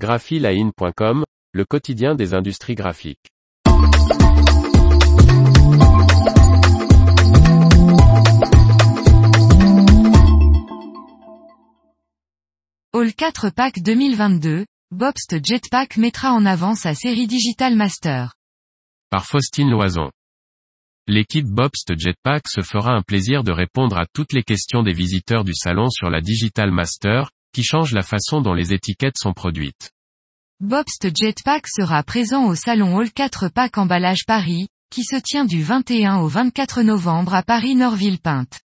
graphiline.com, le quotidien des industries graphiques. All 4 Pack 2022, Bobst Jetpack mettra en avant sa série Digital Master. Par Faustine Loison. L'équipe Bobst Jetpack se fera un plaisir de répondre à toutes les questions des visiteurs du salon sur la Digital Master, qui change la façon dont les étiquettes sont produites. Bobst Jetpack sera présent au salon All 4 Pack Emballage Paris, qui se tient du 21 au 24 novembre à Paris-Norville-Pinte.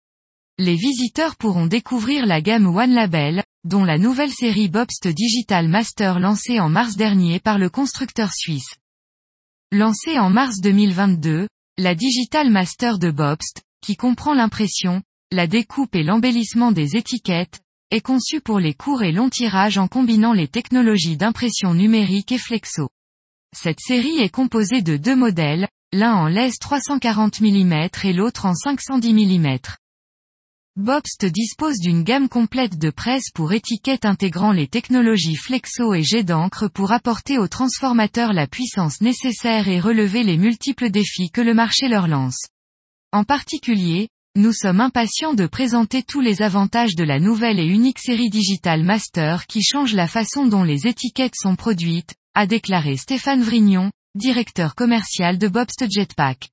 Les visiteurs pourront découvrir la gamme One Label, dont la nouvelle série Bobst Digital Master lancée en mars dernier par le constructeur suisse. Lancée en mars 2022, la Digital Master de Bobst, qui comprend l'impression, la découpe et l'embellissement des étiquettes, est conçue pour les courts et longs tirages en combinant les technologies d'impression numérique et flexo. Cette série est composée de deux modèles, l'un en laisse 340 mm et l'autre en 510 mm. Bobst dispose d'une gamme complète de presse pour étiquettes intégrant les technologies flexo et jet d'encre pour apporter aux transformateurs la puissance nécessaire et relever les multiples défis que le marché leur lance. En particulier, nous sommes impatients de présenter tous les avantages de la nouvelle et unique série Digital Master qui change la façon dont les étiquettes sont produites, a déclaré Stéphane Vrignon, directeur commercial de Bobst Jetpack.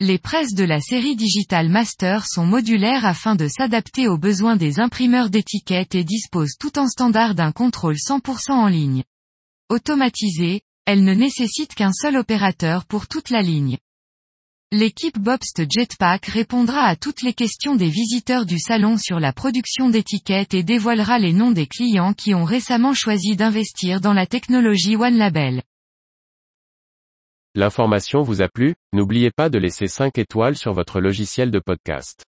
Les presses de la série Digital Master sont modulaires afin de s'adapter aux besoins des imprimeurs d'étiquettes et disposent tout en standard d'un contrôle 100% en ligne. Automatisée, elles ne nécessitent qu'un seul opérateur pour toute la ligne. L'équipe Bobst Jetpack répondra à toutes les questions des visiteurs du salon sur la production d'étiquettes et dévoilera les noms des clients qui ont récemment choisi d'investir dans la technologie One Label. L'information vous a plu, n'oubliez pas de laisser 5 étoiles sur votre logiciel de podcast.